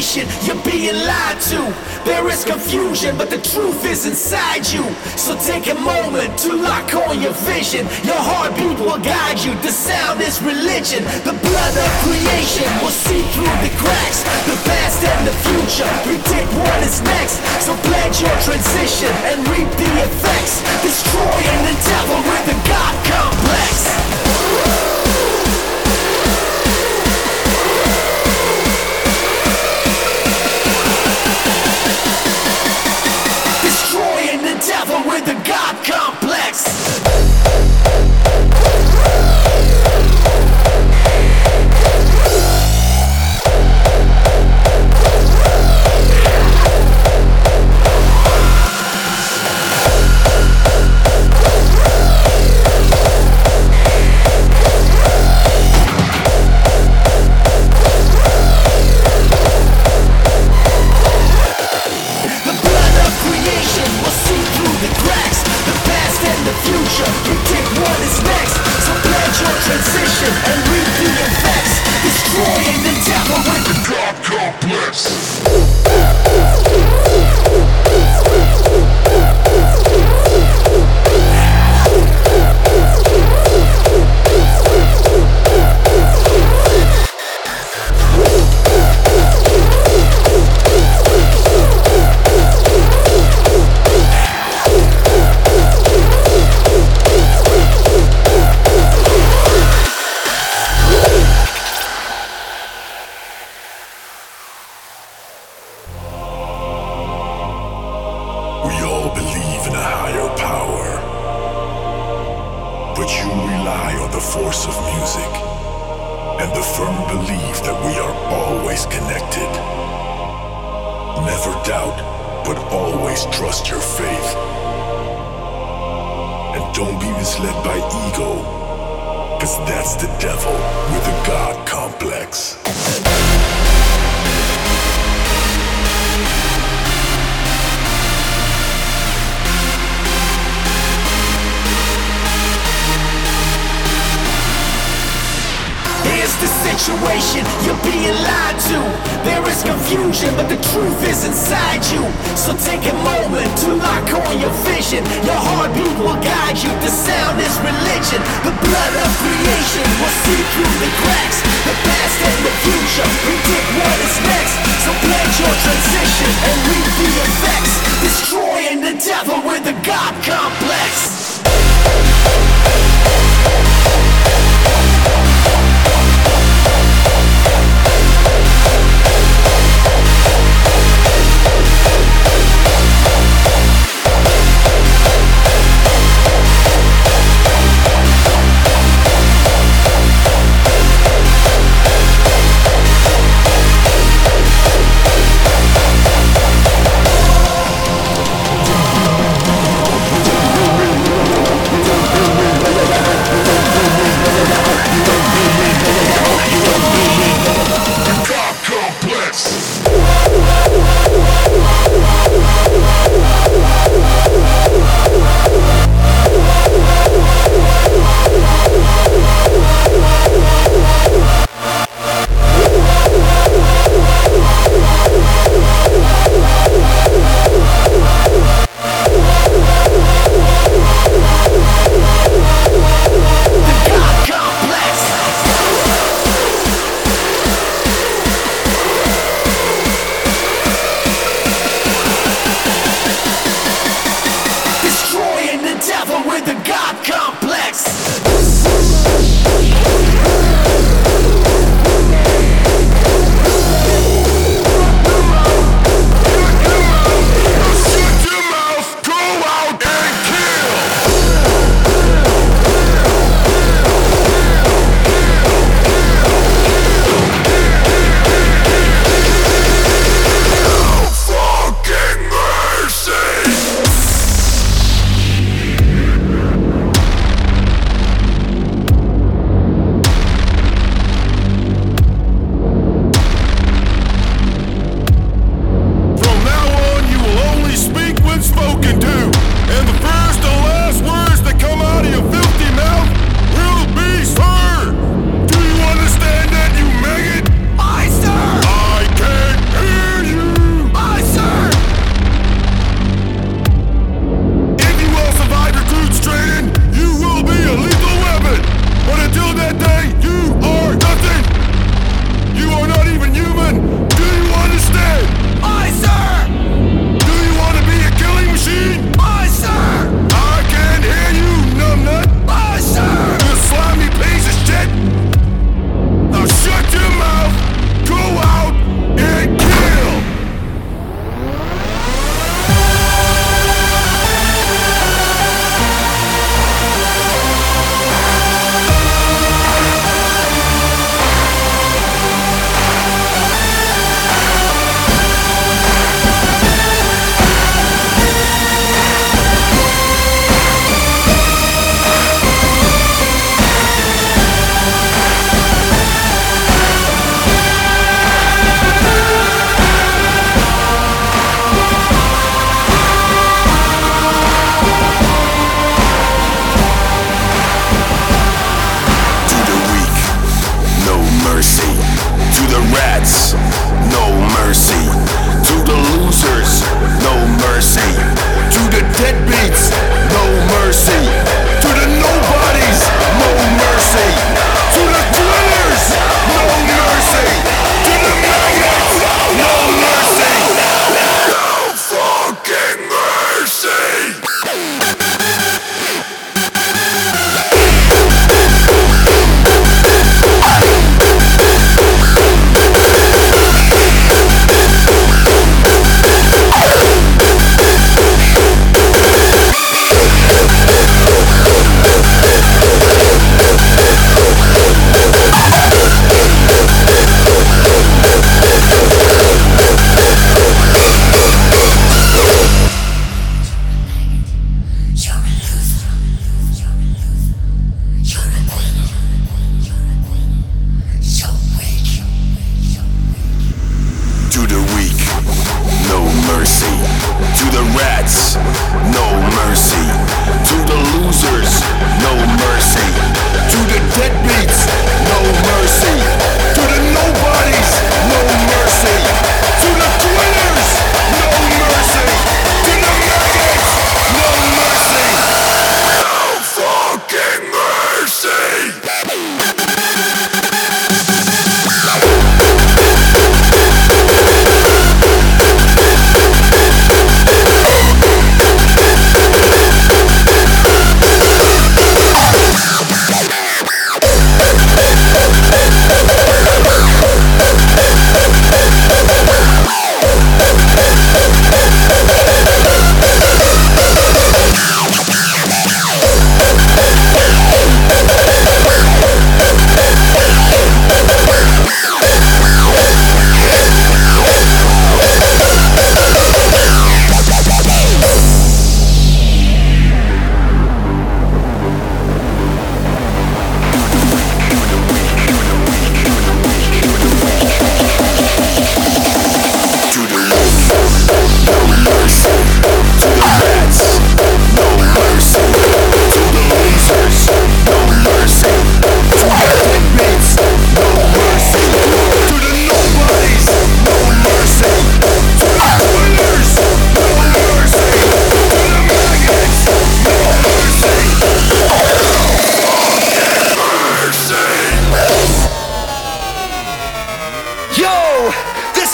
situation, you're being lied to. There is confusion, but the truth is inside you. So take a moment to lock on your vision. Your heartbeat will guide you. The sound is religion. The blood of creation will see through the cracks. The past and the future predict what is next. So pledge your transition and reap the effects. Destroying the devil with the God complex. situation you're being lied to. There is confusion, but the truth is inside you. So take a moment to lock on your vision. Your heartbeat will guide you. The sound is religion. The blood of creation will see through the cracks. The past and the future predict what is next. So pledge your transition and reap the effects. Destroying the devil with the God complex.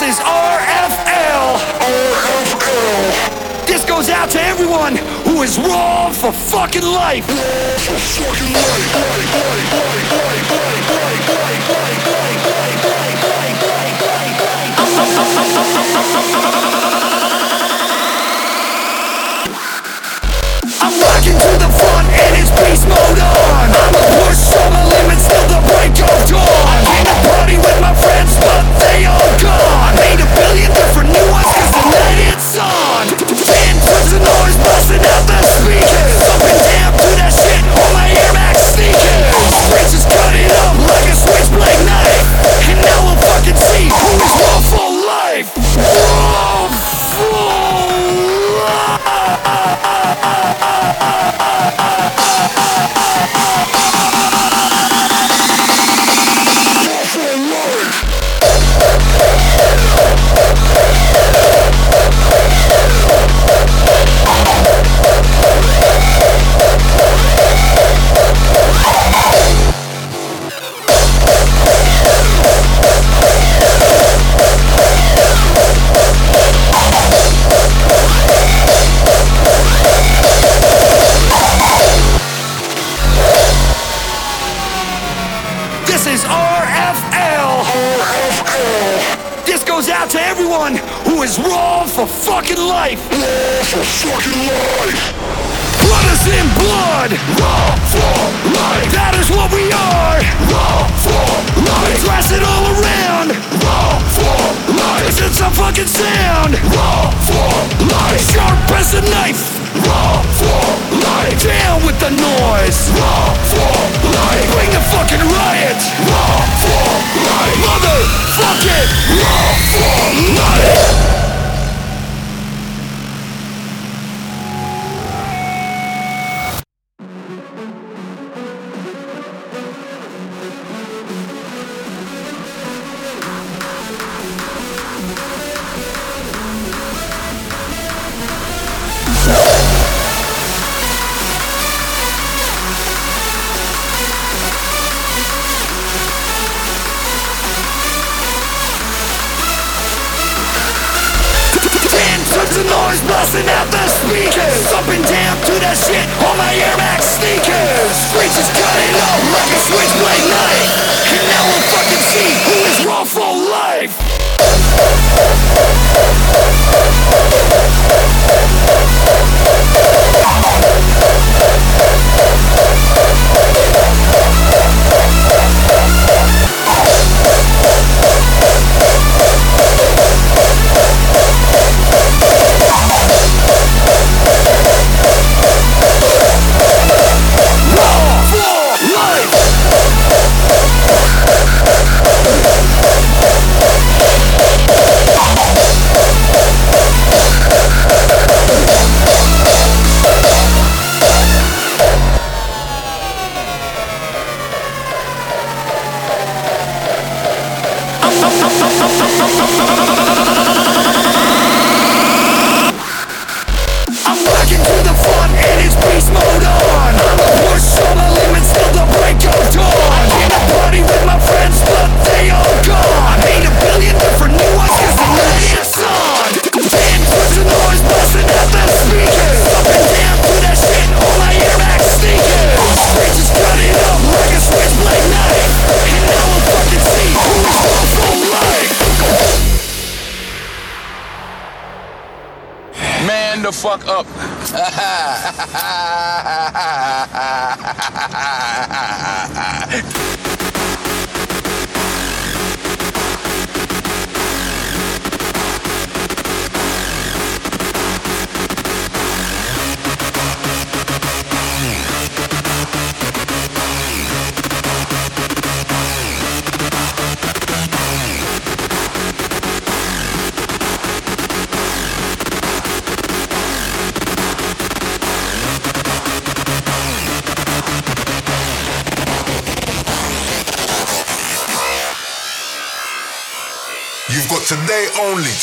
Is RFL. RFL. This goes out to everyone who is wrong for fucking life. I'm rocking to the front and it's beast mode on. I'ma push all my limits till the break of dawn. But they all gone. Made a billion different new ones cause the night it's on. Out the speakers. Down to that shit on my Air Max sneakers. Up like a knife. And now we'll fucking who is life. For fucking life. Brothers in blood. Wrong for life. That is what we are. Wrong for life. We dress it all around. Wrong for life. Cause it's a fucking sound. Wrong for life. Sharp as a knife. Wrong for life. Down with the noise. Wrong for life. Bring the fucking riot. Wrong for life. Motherfucking wrong for life.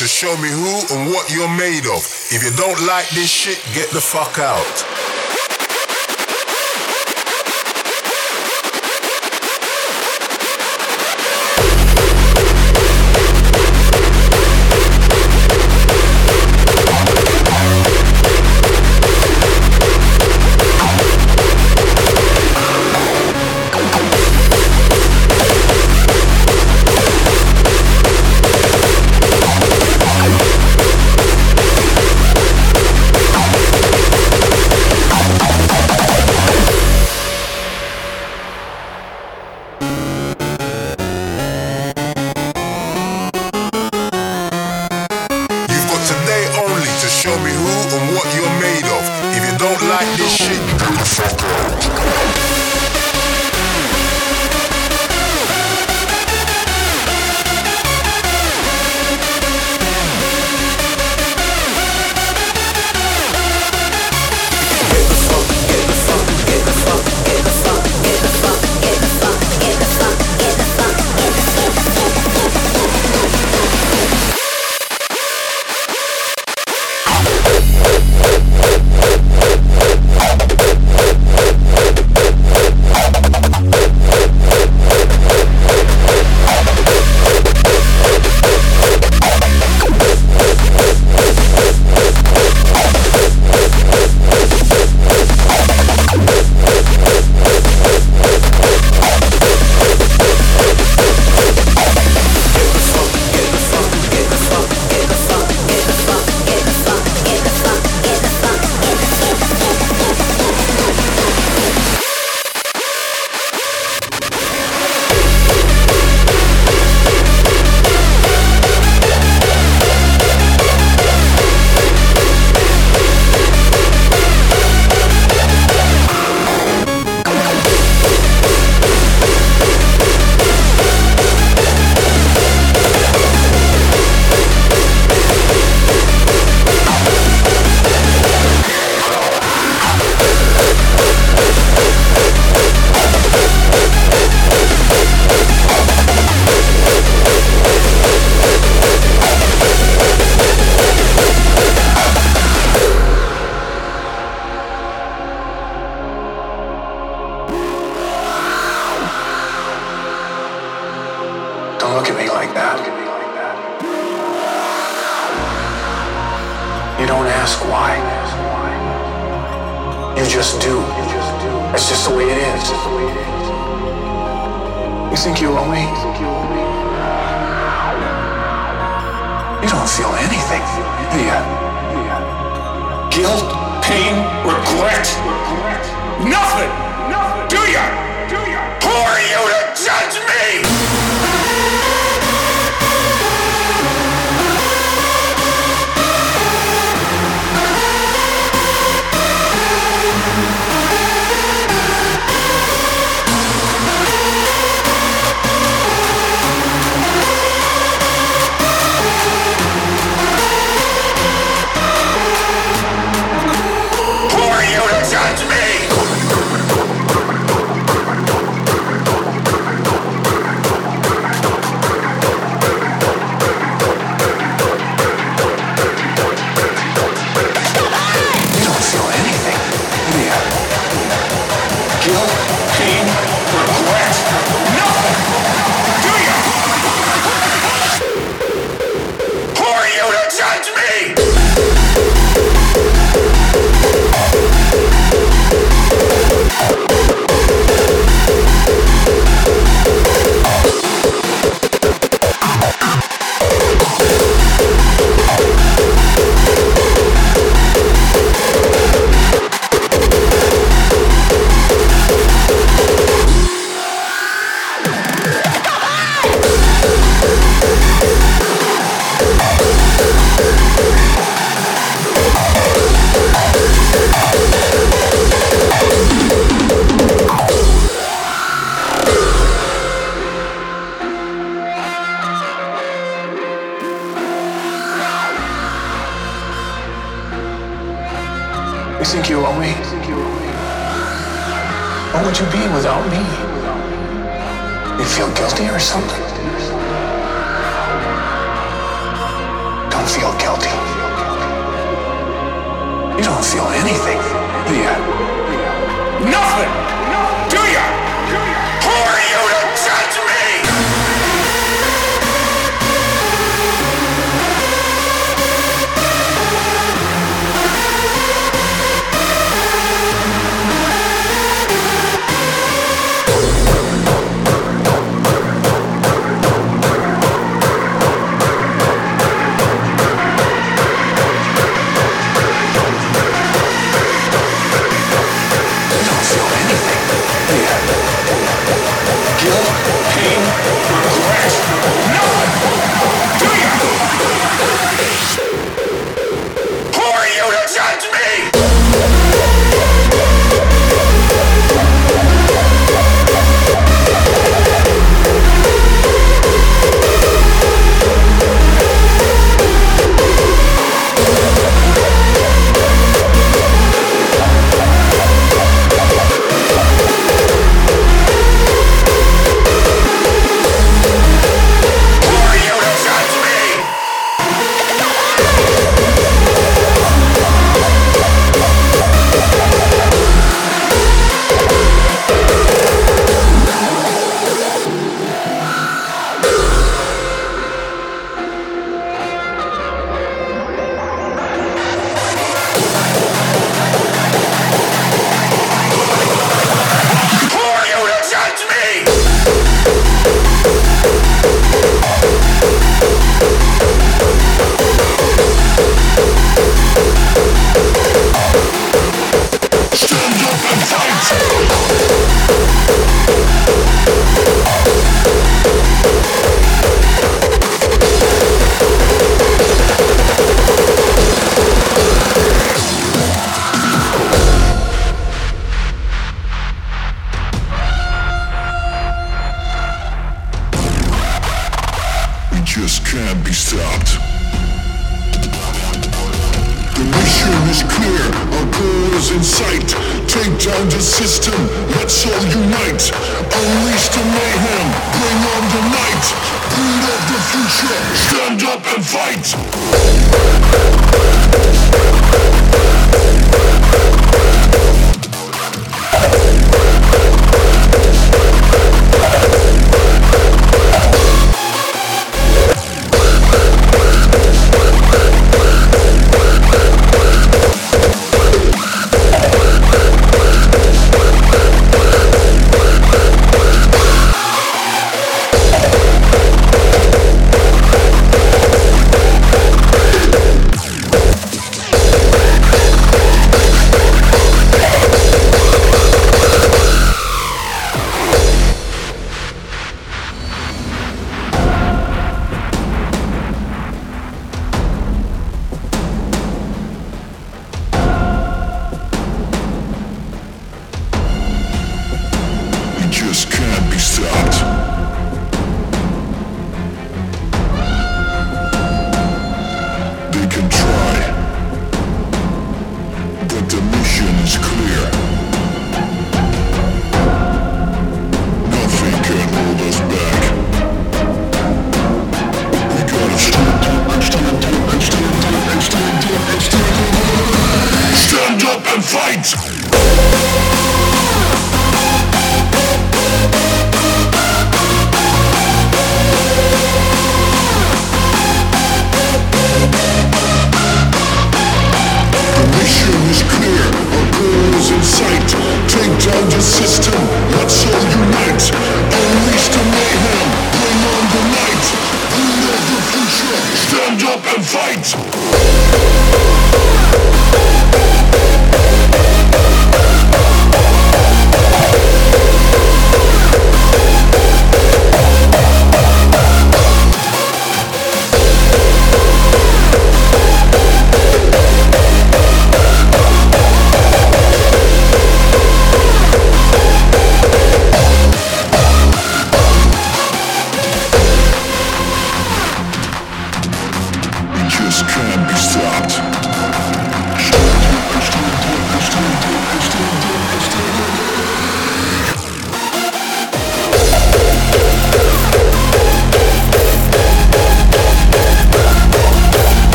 To show me who and what you're made of. If you don't like this shit, get the fuck out. feel guilty or something? Don't feel guilty. You don't feel anything, do? Nothing!